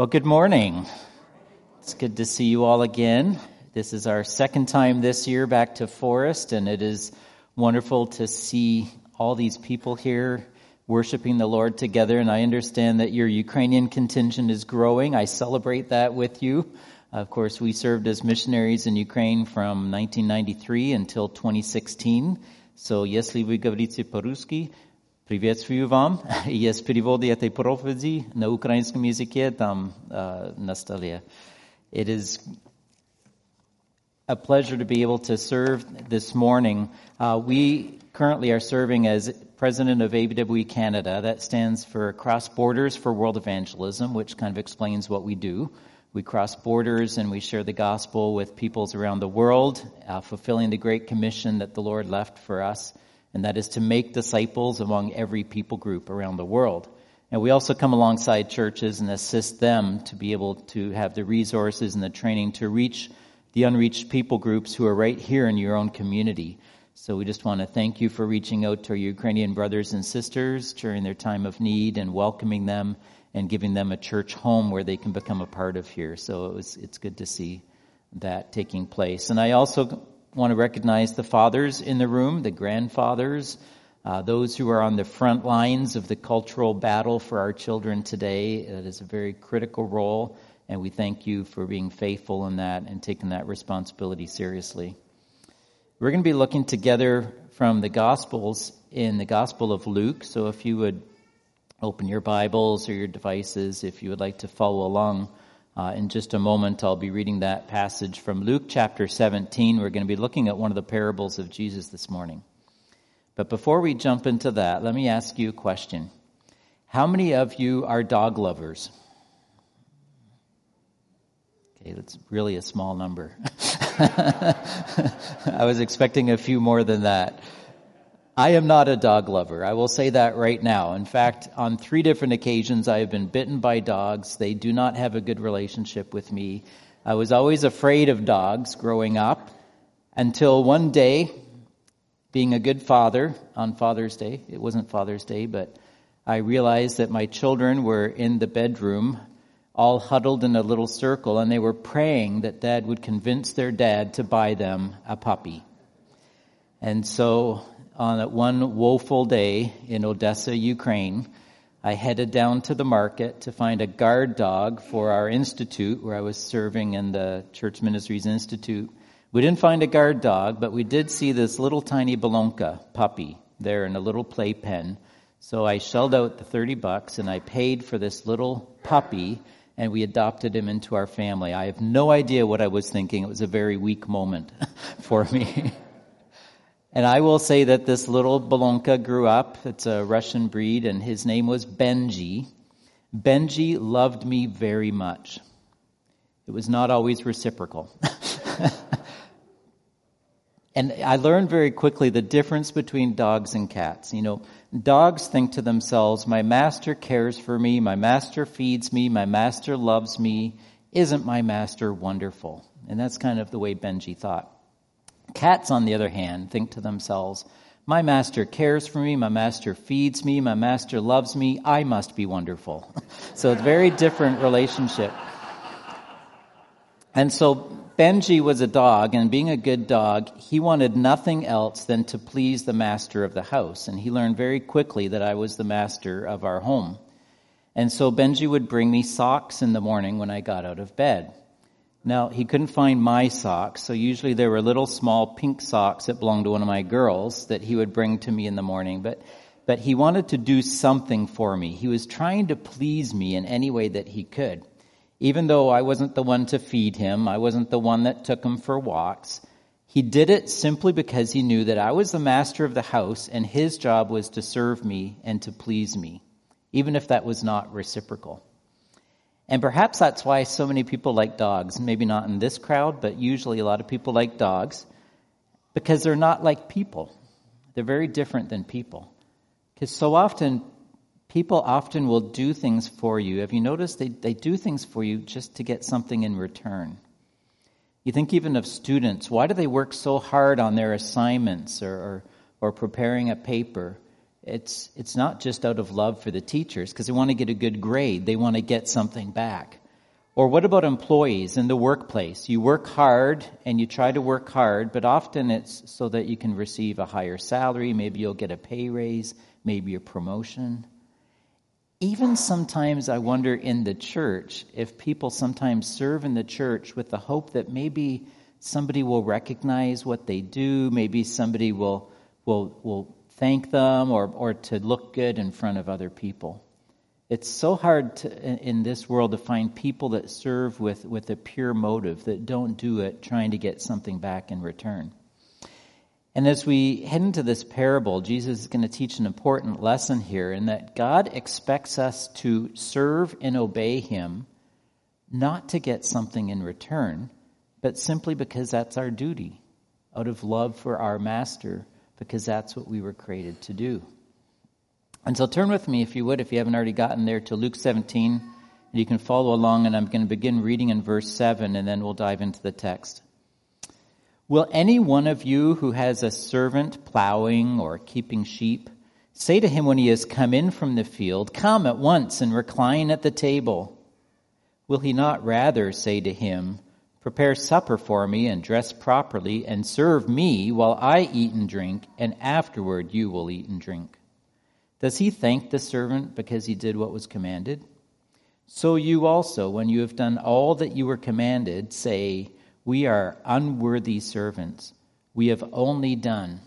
Well, good morning. It's good to see you all again. This is our second time this year back to Forest, and it is wonderful to see all these people here worshiping the Lord together. And I understand that your Ukrainian contingent is growing. I celebrate that with you. Of course, we served as missionaries in Ukraine from 1993 until 2016. So, если вы говорите по-русски, Приветствую вам. Есть переводы этой проповеди на украинском языке там uh, на столе. It is a pleasure to be able to serve this morning. Uh, we currently are serving as president of ABWE Canada. That stands for Cross Borders for World Evangelism, which kind of explains what we do. We cross borders and we share the gospel with peoples around the world, uh, fulfilling the great commission that the Lord left for us and that is to make disciples among every people group around the world. And we also come alongside churches and assist them to be able to have the resources and the training to reach the unreached people groups who are right here in your own community. So we just want to thank you for reaching out to our Ukrainian brothers and sisters during their time of need and welcoming them and giving them a church home where they can become a part of here. So it was, it's good to see that taking place. And I also want to recognize the fathers in the room, the grandfathers, uh, those who are on the front lines of the cultural battle for our children today. That is a very critical role, and we thank you for being faithful in that and taking that responsibility seriously. We're going to be looking together from the Gospels in the Gospel of Luke, so if you would open your Bibles or your devices, if you would like to follow along. Uh, in just a moment, I'll be reading that passage from Luke chapter 17. We're going to be looking at one of the parables of Jesus this morning. But before we jump into that, let me ask you a question. How many of you are dog lovers? Okay, that's really a small number. I was expecting a few more than that. I am not a dog lover. I will say that right now. In fact, on three different occasions, I have been bitten by dogs. They do not have a good relationship with me. I was always afraid of dogs growing up until one day, being a good father on Father's Day, it wasn't Father's Day, but I realized that my children were in the bedroom, all huddled in a little circle, and they were praying that dad would convince their dad to buy them a puppy. And so on one woeful day in Odessa, Ukraine, I headed down to the market to find a guard dog for our institute where I was serving in the Church Ministries Institute. We didn't find a guard dog, but we did see this little tiny Bolonka puppy there in a little playpen. So I shelled out the 30 bucks and I paid for this little puppy and we adopted him into our family. I have no idea what I was thinking. It was a very weak moment for me. And I will say that this little Bolonka grew up. It's a Russian breed, and his name was Benji. Benji loved me very much. It was not always reciprocal. and I learned very quickly the difference between dogs and cats. You know, dogs think to themselves, my master cares for me, my master feeds me, my master loves me. Isn't my master wonderful? And that's kind of the way Benji thought. Cats, on the other hand, think to themselves, my master cares for me, my master feeds me, my master loves me, I must be wonderful. so it's a very different relationship. And so Benji was a dog, and being a good dog, he wanted nothing else than to please the master of the house. And he learned very quickly that I was the master of our home. And so Benji would bring me socks in the morning when I got out of bed. Now, he couldn't find my socks, so usually there were little small pink socks that belonged to one of my girls that he would bring to me in the morning. But, but he wanted to do something for me. He was trying to please me in any way that he could. Even though I wasn't the one to feed him, I wasn't the one that took him for walks, he did it simply because he knew that I was the master of the house and his job was to serve me and to please me, even if that was not reciprocal. And perhaps that's why so many people like dogs. Maybe not in this crowd, but usually a lot of people like dogs because they're not like people. They're very different than people. Because so often, people often will do things for you. Have you noticed they, they do things for you just to get something in return? You think even of students. Why do they work so hard on their assignments or, or, or preparing a paper? It's, it's not just out of love for the teachers because they want to get a good grade. They want to get something back. Or what about employees in the workplace? You work hard and you try to work hard, but often it's so that you can receive a higher salary. Maybe you'll get a pay raise, maybe a promotion. Even sometimes I wonder in the church if people sometimes serve in the church with the hope that maybe somebody will recognize what they do, maybe somebody will, will, will thank them or, or to look good in front of other people. It's so hard to, in this world to find people that serve with, with a pure motive, that don't do it trying to get something back in return. And as we head into this parable, Jesus is going to teach an important lesson here in that God expects us to serve and obey Him, not to get something in return, but simply because that's our duty, out of love for our Master, because that's what we were created to do. And so turn with me, if you would, if you haven't already gotten there, to Luke 17. And you can follow along, and I'm going to begin reading in verse 7, and then we'll dive into the text. Will any one of you who has a servant plowing or keeping sheep say to him when he has come in from the field, Come at once and recline at the table? Will he not rather say to him, Prepare supper for me and dress properly and serve me while I eat and drink, and afterward you will eat and drink? Does he thank the servant because he did what was commanded? So you also, when you have done all that you were commanded, say, We are unworthy servants. We have only done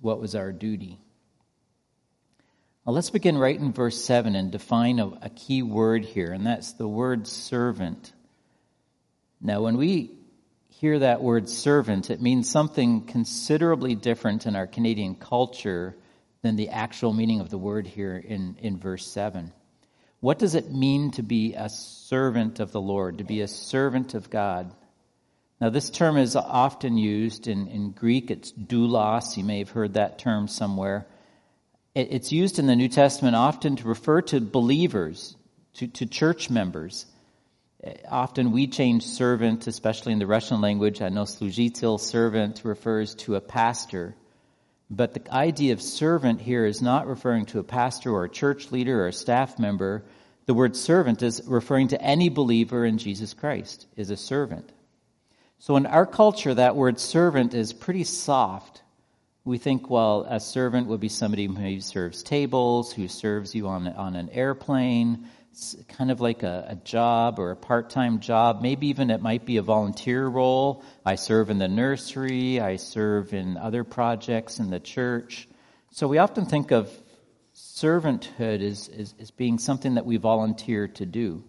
what was our duty. Now let's begin right in verse 7 and define a, a key word here, and that's the word servant. Now, when we hear that word servant, it means something considerably different in our Canadian culture than the actual meaning of the word here in, in verse 7. What does it mean to be a servant of the Lord, to be a servant of God? Now, this term is often used in, in Greek. It's doulos. You may have heard that term somewhere. It, it's used in the New Testament often to refer to believers, to, to church members. Often we change servant, especially in the Russian language. I know slujitel, servant, refers to a pastor. But the idea of servant here is not referring to a pastor or a church leader or a staff member. The word servant is referring to any believer in Jesus Christ is a servant. So in our culture, that word servant is pretty soft. We think, well, a servant would be somebody who serves tables, who serves you on, on an airplane, it's kind of like a, a job or a part-time job. Maybe even it might be a volunteer role. I serve in the nursery. I serve in other projects in the church. So we often think of servanthood as, as, as being something that we volunteer to do.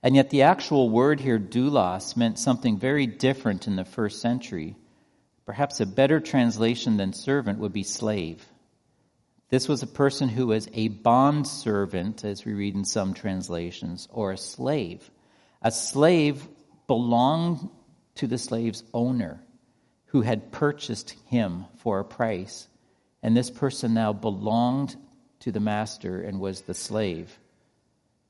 And yet the actual word here, doulos, meant something very different in the first century. Perhaps a better translation than servant would be slave. This was a person who was a bond servant, as we read in some translations, or a slave. A slave belonged to the slave's owner, who had purchased him for a price. And this person now belonged to the master and was the slave.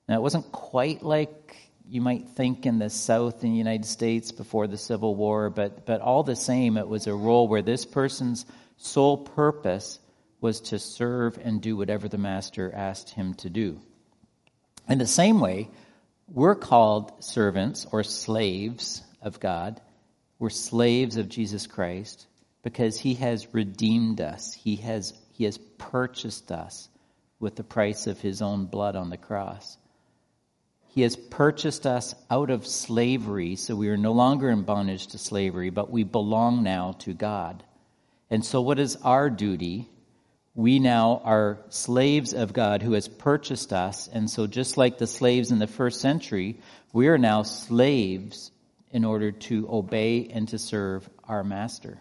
Now, it wasn't quite like you might think in the South in the United States before the Civil War, but, but all the same, it was a role where this person's sole purpose was to serve and do whatever the master asked him to do. In the same way, we're called servants or slaves of God. We're slaves of Jesus Christ because he has redeemed us. He has, he has purchased us with the price of his own blood on the cross. He has purchased us out of slavery, so we are no longer in bondage to slavery, but we belong now to God. And so, what is our duty we now are slaves of God who has purchased us. And so, just like the slaves in the first century, we are now slaves in order to obey and to serve our master.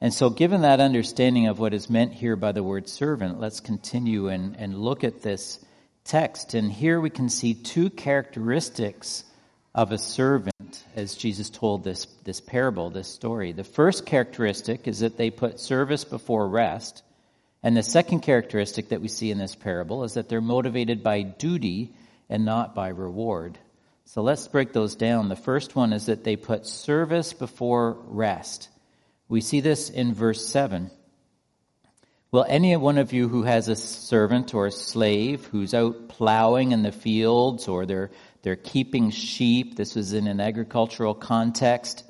And so, given that understanding of what is meant here by the word servant, let's continue and, and look at this text. And here we can see two characteristics of a servant as Jesus told this, this parable, this story. The first characteristic is that they put service before rest. And the second characteristic that we see in this parable is that they're motivated by duty and not by reward. So let's break those down. The first one is that they put service before rest. We see this in verse 7. Well, any one of you who has a servant or a slave who's out plowing in the fields or they're, they're keeping sheep, this is in an agricultural context,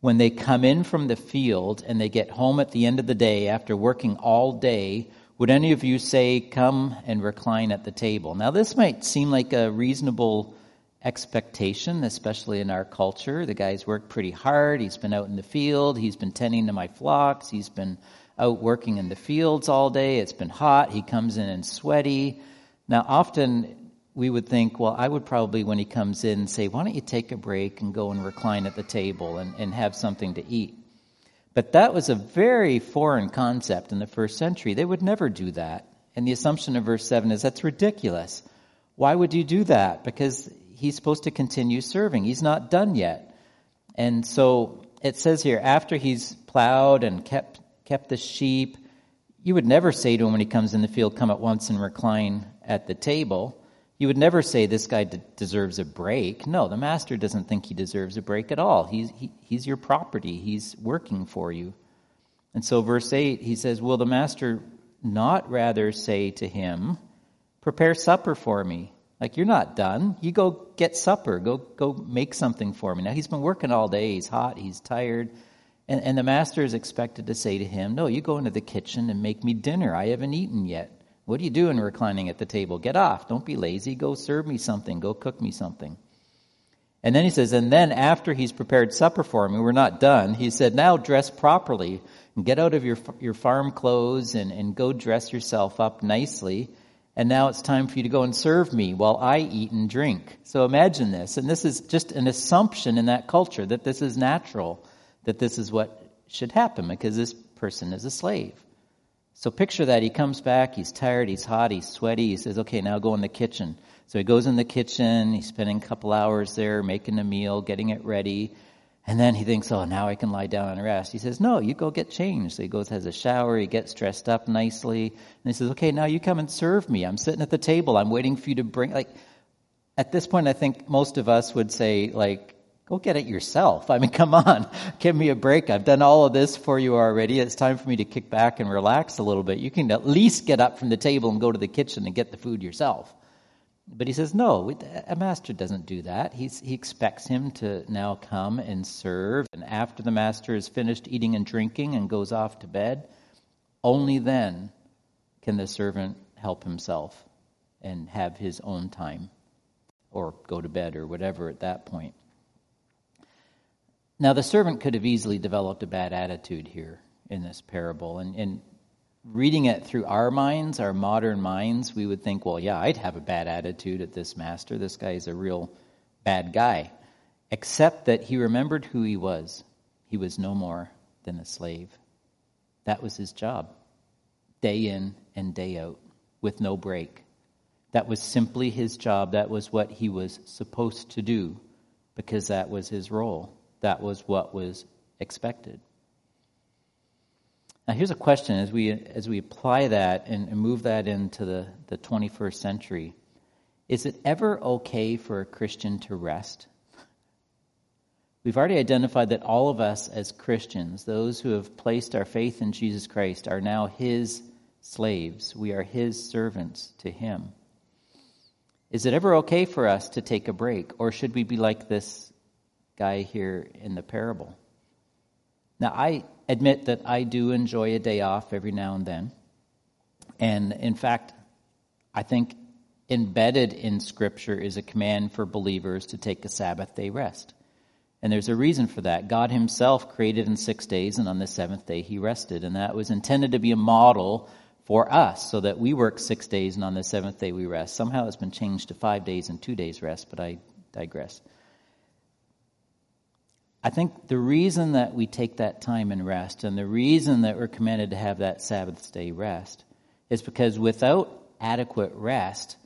when they come in from the field and they get home at the end of the day after working all day, would any of you say, Come and recline at the table? Now, this might seem like a reasonable expectation, especially in our culture. The guy's worked pretty hard. He's been out in the field. He's been tending to my flocks. He's been out working in the fields all day. It's been hot. He comes in and sweaty. Now, often we would think, well, I would probably, when he comes in, say, why don't you take a break and go and recline at the table and, and have something to eat? But that was a very foreign concept in the first century. They would never do that. And the assumption of verse 7 is that's ridiculous. Why would you do that? Because he's supposed to continue serving. He's not done yet. And so it says here, after he's plowed and kept kept the sheep. You would never say to him when he comes in the field, Come at once and recline at the table. You would never say, This guy de- deserves a break. No, the master doesn't think he deserves a break at all. He's, he, he's your property, he's working for you. And so, verse 8, he says, Will the master not rather say to him, Prepare supper for me? Like, you're not done. You go get supper. Go, go make something for me. Now, he's been working all day. He's hot. He's tired. And, and the master is expected to say to him, No, you go into the kitchen and make me dinner. I haven't eaten yet. What are you doing reclining at the table? Get off. Don't be lazy. Go serve me something. Go cook me something. And then he says, and then after he's prepared supper for me, we're not done. He said, now dress properly and get out of your, your farm clothes and, and go dress yourself up nicely. And now it's time for you to go and serve me while I eat and drink. So imagine this. And this is just an assumption in that culture that this is natural that this is what should happen because this person is a slave. So picture that. He comes back, he's tired, he's hot, he's sweaty. He says, okay, now go in the kitchen. So he goes in the kitchen, he's spending a couple hours there making a meal, getting it ready. And then he thinks, oh, now I can lie down and rest. He says, no, you go get changed. So he goes, has a shower, he gets dressed up nicely. And he says, okay, now you come and serve me. I'm sitting at the table. I'm waiting for you to bring, like, at this point, I think most of us would say, like, Go get it yourself. I mean, come on. Give me a break. I've done all of this for you already. It's time for me to kick back and relax a little bit. You can at least get up from the table and go to the kitchen and get the food yourself. But he says, no, a master doesn't do that. He's, he expects him to now come and serve. And after the master is finished eating and drinking and goes off to bed, only then can the servant help himself and have his own time or go to bed or whatever at that point. Now, the servant could have easily developed a bad attitude here in this parable. And, and reading it through our minds, our modern minds, we would think, well, yeah, I'd have a bad attitude at this master. This guy is a real bad guy. Except that he remembered who he was. He was no more than a slave. That was his job, day in and day out, with no break. That was simply his job. That was what he was supposed to do, because that was his role that was what was expected. Now, here's a question as we, as we apply that and, move that into the, the 21st century Is it ever okay for a Christian to rest? We've already identified that all of us as Christians, those who have placed our faith in Jesus Christ, are now His slaves. We are His servants to Him. Is it ever okay for us to take a break, or should we be like this guy here in the parable. Now, I admit that I do enjoy a day off every now and then. And in fact, I think embedded in Scripture is a command for believers to take a Sabbath day rest. And there's a reason for that. God Himself created in six days, and on the seventh day He rested. And that was intended to be a model for us so that we work six days and on the seventh day we rest. Somehow it's been changed to five days and two days rest, but I digress. I think the reason that we take that time and rest, and the reason that we're commanded to have that Sabbath day rest, is because without adequate rest,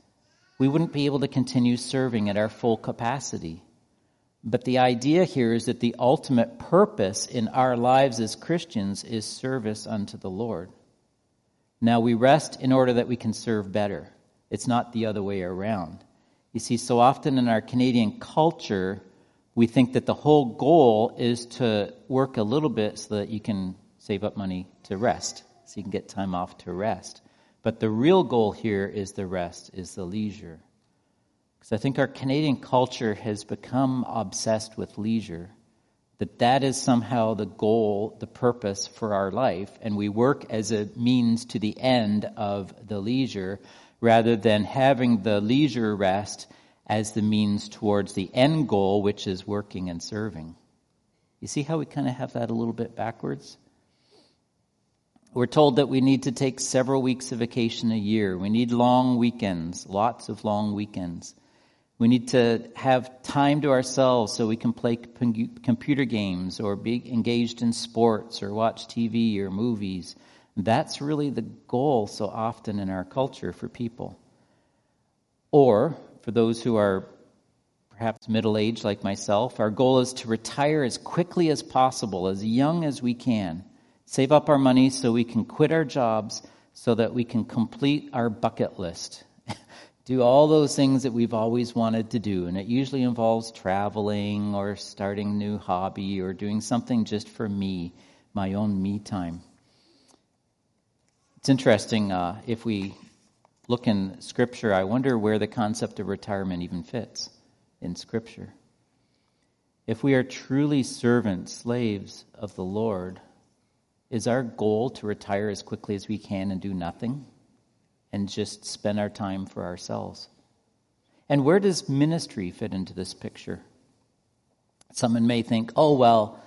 we wouldn't be able to continue serving at our full capacity. But the idea here is that the ultimate purpose in our lives as Christians is service unto the Lord. Now we rest in order that we can serve better. It's not the other way around. You see, so often in our Canadian culture, we think that the whole goal is to work a little bit so that you can save up money to rest. so you can get time off to rest. But the real goal here is the rest, is the leisure. Because I think our Canadian culture has become obsessed with leisure, that that is somehow the goal, the purpose for our life, and we work as a means to the end of the leisure rather than having the leisure rest as the means towards the end goal, which is working and serving. You see how we kind of have that a little bit backwards? We're told that we need to take several weeks of vacation a year. We need long weekends, lots of long weekends. We need to have time to ourselves so we can play computer games or be engaged in sports or watch TV or movies. That's really the goal so often in our culture for people. Or, for those who are perhaps middle aged like myself, our goal is to retire as quickly as possible, as young as we can. Save up our money so we can quit our jobs so that we can complete our bucket list. do all those things that we've always wanted to do. And it usually involves traveling or starting a new hobby or doing something just for me, my own me time. It's interesting uh, if we look in Scripture, I wonder where the concept of retirement even fits in Scripture. If we are truly servants, slaves of the Lord, is our goal to retire as quickly as we can and do nothing and just spend our time for ourselves? And where does ministry fit into this picture? Someone may think, oh, well,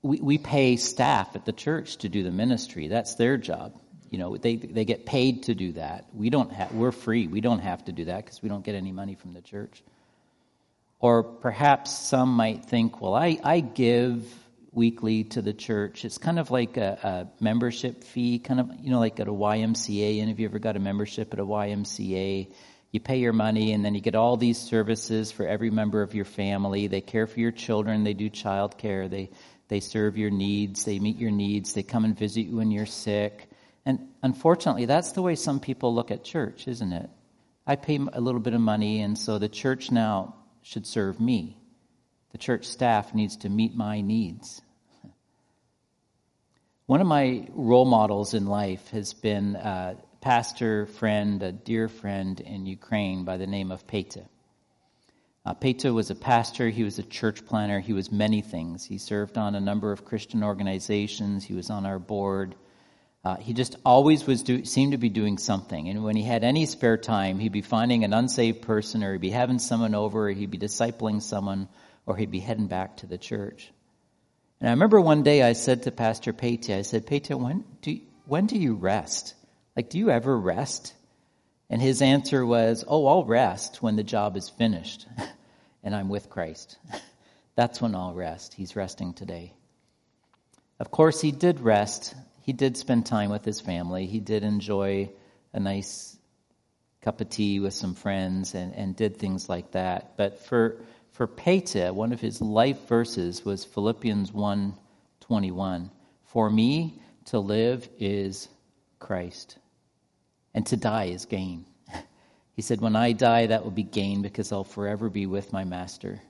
we, we pay staff at the church to do the ministry. That's their job you know they they get paid to do that. We don't have we're free. We don't have to do that because we don't get any money from the church. Or perhaps some might think well i i give weekly to the church. It's kind of like a, a membership fee kind of you know like at a ymca and have you ever got a membership at a ymca you pay your money and then you get all these services for every member of your family. They care for your children. They do child care they they serve your needs. They meet your needs. They come and visit you when you're sick and unfortunately, that's the way some people look at church, isn't it? I pay a little bit of money, and so the church now should serve me. The church staff needs to meet my needs. One of my role models in life has been a pastor friend, a dear friend in Ukraine by the name of Peta. Uh, Peta was a pastor, he was a church planter, he was many things. He served on a number of Christian organizations, he was on our board. Uh, he just always was do, seemed to be doing something. And when he had any spare time, he'd be finding an unsaved person, or he'd be having someone over, or he'd be discipling someone, or he'd be heading back to the church. And I remember one day I said to Pastor Pete, I said, Pete, when do when do you rest? Like, do you ever rest? And his answer was, Oh, I'll rest when the job is finished and I'm with Christ. That's when I'll rest. He's resting today. Of course, he did rest he did spend time with his family. He did enjoy a nice cup of tea with some friends and, and did things like that. But for for Peta, one of his life verses was Philippians 1 21. For me to live is Christ, and to die is gain. He said, When I die, that will be gain because I'll forever be with my master.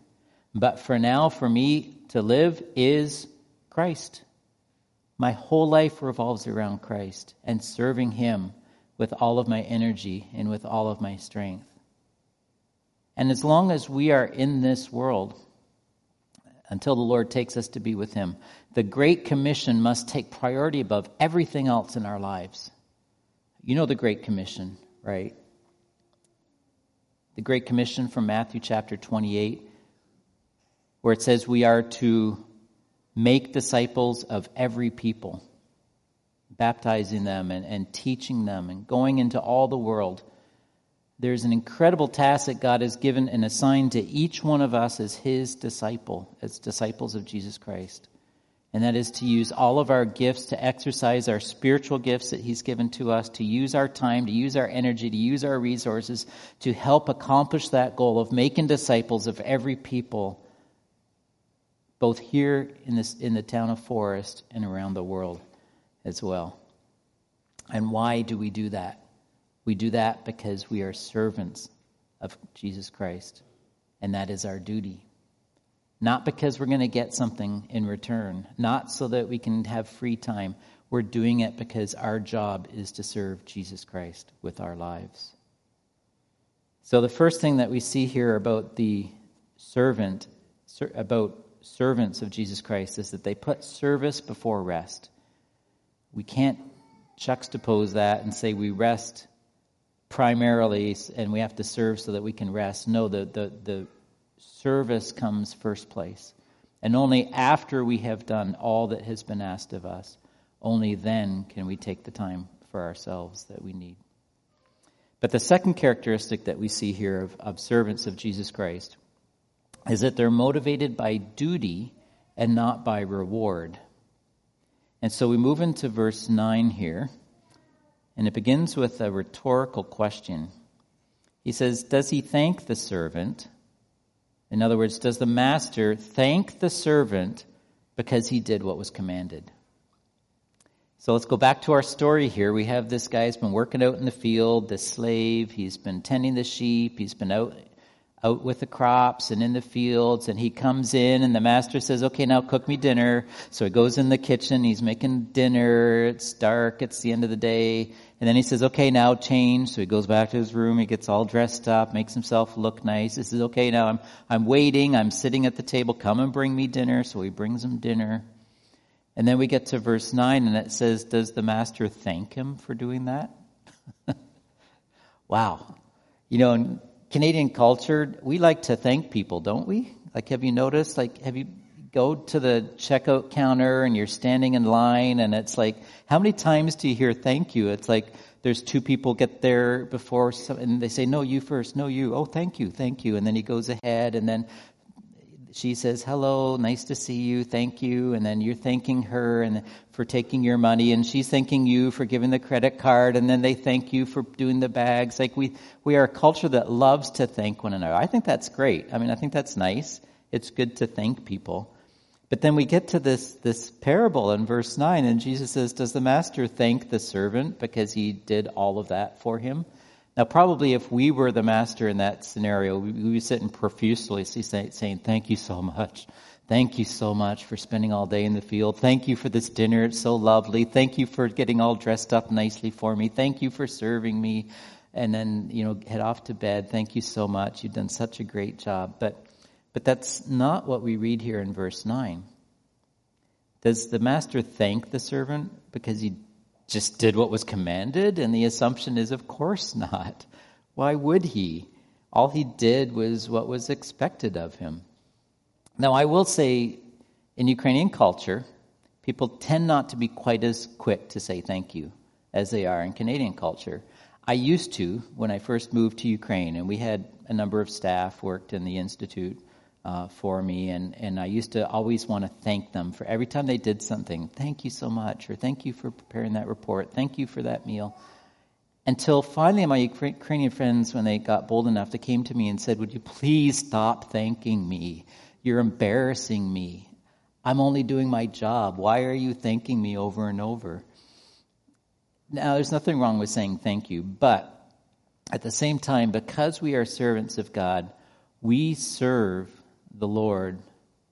But for now, for me to live is Christ. My whole life revolves around Christ and serving Him with all of my energy and with all of my strength. And as long as we are in this world, until the Lord takes us to be with Him, the Great Commission must take priority above everything else in our lives. You know the Great Commission, right? The Great Commission from Matthew chapter 28, where it says we are to make disciples of every people, baptizing them and, and teaching them and going into all the world. There's an incredible task that God has given and assigned to each one of us as his disciple, as disciples of Jesus Christ. And that is to use all of our gifts to exercise our spiritual gifts that He's given to us, to use our time, to use our energy, to use our resources to help accomplish that goal of making disciples of every people both here in, this, in the town of Forest and around the world as well. And why do we do that? We do that because we are servants of Jesus Christ, and that is our duty. Not because we're going to get something in return, not so that we can have free time. We're doing it because our job is to serve Jesus Christ with our lives. So, the first thing that we see here about the servant, about servants of Jesus Christ, is that they put service before rest. We can't juxtapose that and say we rest primarily and we have to serve so that we can rest. No, the, the, the service comes first place. And only after we have done all that has been asked of us, only then can we take the time for ourselves that we need. But the second characteristic that we see here of, of servants of Jesus Christ is that they're motivated by duty and not by reward. And so we move into verse 9 here, and it begins with a rhetorical question. He says, Does he thank the servant? In other words, does the master thank the servant because he did what was commanded? So let's go back to our story here. We have this guy who's been working out in the field, this slave. He's been tending the sheep. He's been out, out with the crops and in the fields. And he comes in, and the master says, Okay, now cook me dinner. So he goes in the kitchen. He's making dinner. It's dark. It's the end of the day. And then he says, Okay, now change. So he goes back to his room. He gets all dressed up, makes himself look nice. He says, Okay, now I'm, I'm waiting. I'm sitting at the table. Come and bring me dinner. So he brings him dinner. And then we get to verse 9 and it says, Does the master thank him for doing that? wow. You know, Canadian culture, we like to thank people, don't we? Like, have you noticed? Like, have you go to the checkout counter and you're standing in line and it's like, how many times do you hear thank you? It's like, there's two people get there before some, and they say no you first no you oh thank you thank you and then he goes ahead and then she says, Hello, nice to see you, thank you. And then you're thanking her and for taking your money, and she's thanking you for giving the credit card, and then they thank you for doing the bags. Like we, we are a culture that loves to thank one another. I think that's great. I mean, I think that's nice. It's good to thank people. But then we get to this, this parable in verse 9, and Jesus says, Does the master thank the servant because he did all of that for him? Now, probably if we were the master in that scenario, we would be sitting profusely saying, Thank you so much. Thank you so much for spending all day in the field. Thank you for this dinner. It's so lovely. Thank you for getting all dressed up nicely for me. Thank you for serving me. And then, you know, head off to bed. Thank you so much. You've done such a great job. But, but that's not what we read here in verse 9. Does the master thank the servant because he just did what was commanded? And the assumption is, of course not. Why would he? All he did was what was expected of him. Now, I will say, in Ukrainian culture, people tend not to be quite as quick to say thank you as they are in Canadian culture. I used to when I first moved to Ukraine, and we had a number of staff worked in the institute uh, for me, and, and I used to always want to thank them for every time they did something. Thank you so much, or thank you for preparing that report. Thank you for that meal. Until finally, my Ukrainian friends, when they got bold enough, they came to me and said, Would you please stop thanking me? You're embarrassing me. I'm only doing my job. Why are you thanking me over and over? Now, there's nothing wrong with saying thank you, but at the same time, because we are servants of God, we serve the Lord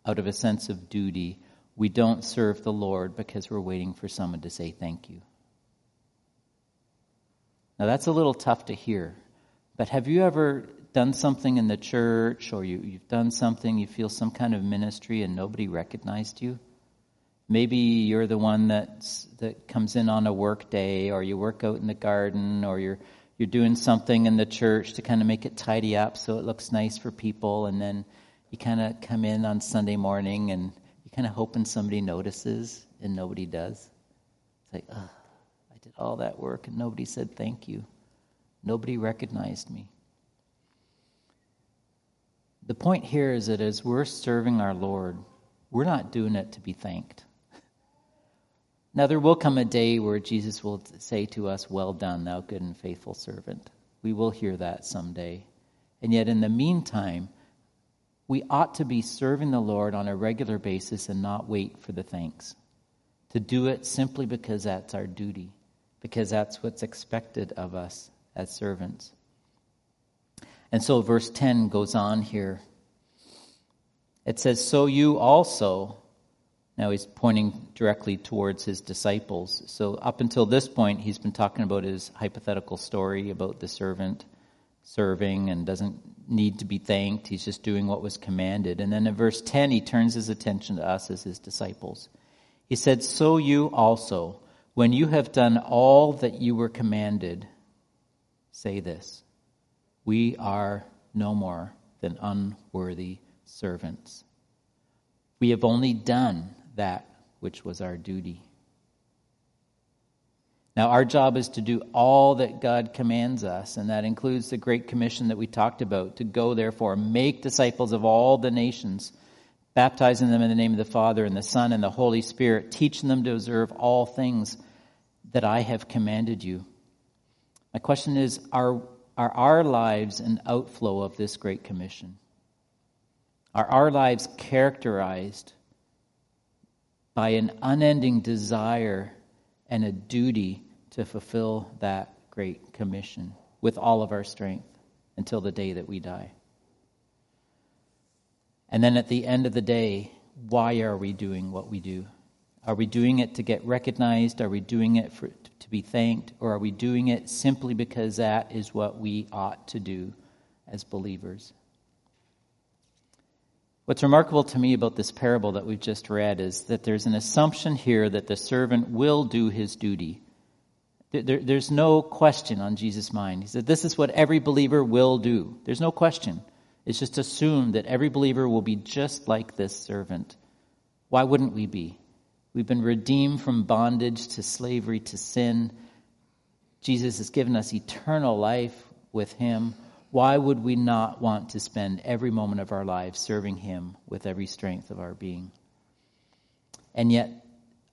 out of a sense of duty. We don't serve the Lord because we're waiting for someone to say thank you. Now, that's a little tough to hear, but have you ever done something in the church or you, have done something, you feel some kind of ministry and nobody recognized you? Maybe you're the one that's, that comes in on a work day or you work out in the garden or you're, you're doing something in the church to kind of make it tidy up so it looks nice for people and then you kind of come in on Sunday morning and you're kind of hoping somebody notices and nobody does. It's like, oh, I did all that work and nobody said thank you. Nobody recognized me. The point here is that as we're serving our Lord, we're not doing it to be thanked. Now, there will come a day where Jesus will say to us, Well done, thou good and faithful servant. We will hear that someday. And yet, in the meantime, we ought to be serving the Lord on a regular basis and not wait for the thanks. To do it simply because that's our duty, because that's what's expected of us as servants. And so verse 10 goes on here. It says, So you also. Now he's pointing directly towards his disciples. So up until this point, he's been talking about his hypothetical story about the servant serving and doesn't need to be thanked. He's just doing what was commanded. And then in verse 10, he turns his attention to us as his disciples. He said, So you also, when you have done all that you were commanded, say this We are no more than unworthy servants. We have only done that which was our duty. Now, our job is to do all that God commands us, and that includes the Great Commission that we talked about to go, therefore, make disciples of all the nations, baptizing them in the name of the Father, and the Son, and the Holy Spirit, teaching them to observe all things that I have commanded you. My question is are, are our lives an outflow of this Great Commission? Are our lives characterized by an unending desire and a duty to fulfill that great commission with all of our strength until the day that we die. And then at the end of the day, why are we doing what we do? Are we doing it to get recognized? Are we doing it for, to be thanked? Or are we doing it simply because that is what we ought to do as believers? What's remarkable to me about this parable that we've just read is that there's an assumption here that the servant will do his duty. There, there's no question on Jesus' mind. He said, This is what every believer will do. There's no question. It's just assumed that every believer will be just like this servant. Why wouldn't we be? We've been redeemed from bondage to slavery to sin. Jesus has given us eternal life with him why would we not want to spend every moment of our lives serving Him with every strength of our being? And yet,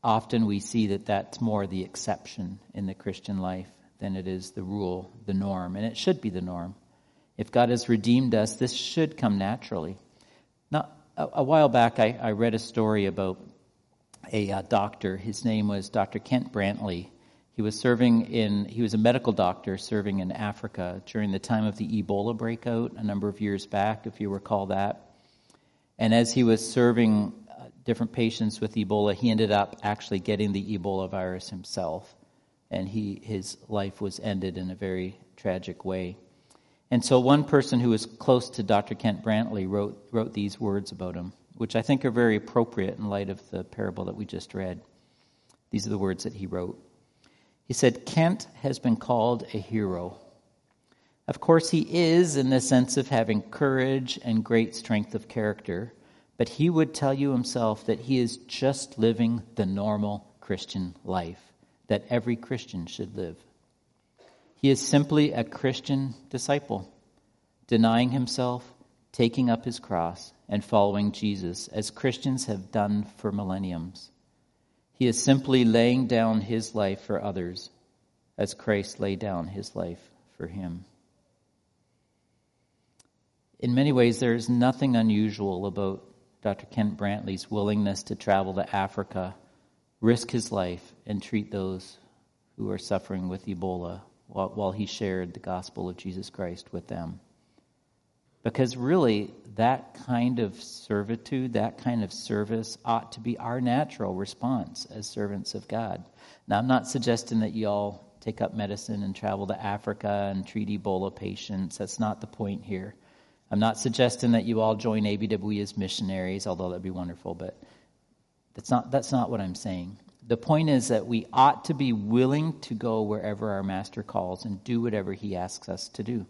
often we see that that's more the exception in the Christian life than it is the rule, the norm. And it should be the norm. If God has redeemed us, this should come naturally. Now, a, a while back, I, I, read a story about a uh, doctor. His name was Dr. Kent Brantly. he was serving in, he was a medical doctor serving in Africa during the time of the Ebola breakout a number of years back, if you recall that. And as he was serving different patients with Ebola, he ended up actually getting the Ebola virus himself. And he, his life was ended in a very tragic way. And so one person who was close to Dr. Kent Brantly wrote, wrote these words about him, which I think are very appropriate in light of the parable that we just read. These are the words that he wrote. He said, Kent has been called a hero. Of course, he is in the sense of having courage and great strength of character, but he would tell you himself that he is just living the normal Christian life that every Christian should live. He is simply a Christian disciple, denying himself, taking up his cross, and following Jesus, as Christians have done for millenniums. He is simply laying down his life for others as Christ laid down his life for him. In many ways, there is nothing unusual about Dr. Kent Brantly's willingness to travel to Africa, risk his life, and treat those who are suffering with Ebola while, he shared the gospel of Jesus Christ with them. Because really, that kind of servitude, that kind of service ought to be our natural response as servants of God. Now, I'm not suggesting that you all take up medicine and travel to Africa and treat Ebola patients. That's not the point here. I'm not suggesting that you all join ABWE as missionaries, although that'd be wonderful, but that's not, that's not what I'm saying. The point is that we ought to be willing to go wherever our master calls and do whatever he asks us to do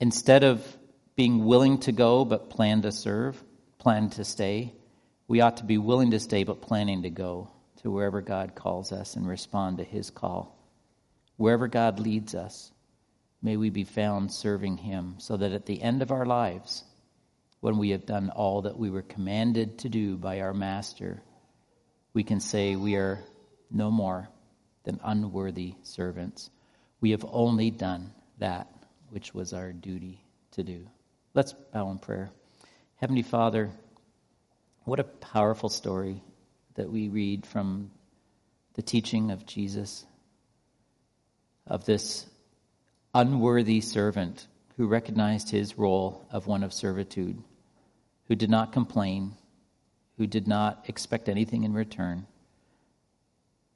instead of being willing to go but plan to serve, plan to stay, we ought to be willing to stay but planning to go to wherever God calls us and respond to his call. Wherever God leads us, may we be found serving him so that at the end of our lives, when we have done all that we were commanded to do by our Master, we can say we are no more than unworthy servants. We have only done that which was our duty to do. Let's bow in prayer. Heavenly Father, what a powerful story that we read from the teaching of Jesus, of this unworthy servant who recognized his role of one of servitude, who did not complain, who did not expect anything in return.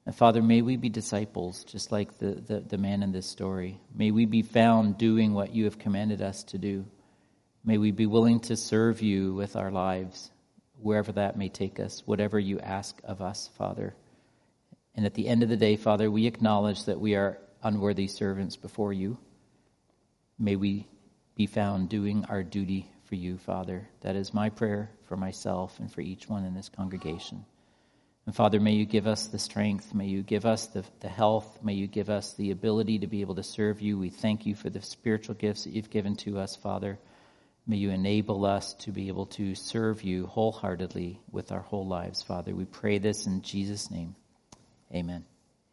And Father, may we be disciples, just like the, the, the, man in this story. May we be found doing what you have commanded us to do. May we be willing to serve you with our lives, wherever that may take us, whatever you ask of us, Father. And at the end of the day, Father, we acknowledge that we are unworthy servants before you. May we be found doing our duty for you, Father. That is my prayer for myself and for each one in this congregation. And Father, may you give us the strength. May you give us the, the health. May you give us the ability to be able to serve you. We thank you for the spiritual gifts that you've given to us, Father. May you enable us to be able to serve you wholeheartedly with our whole lives, Father. We pray this in Jesus' name. Amen.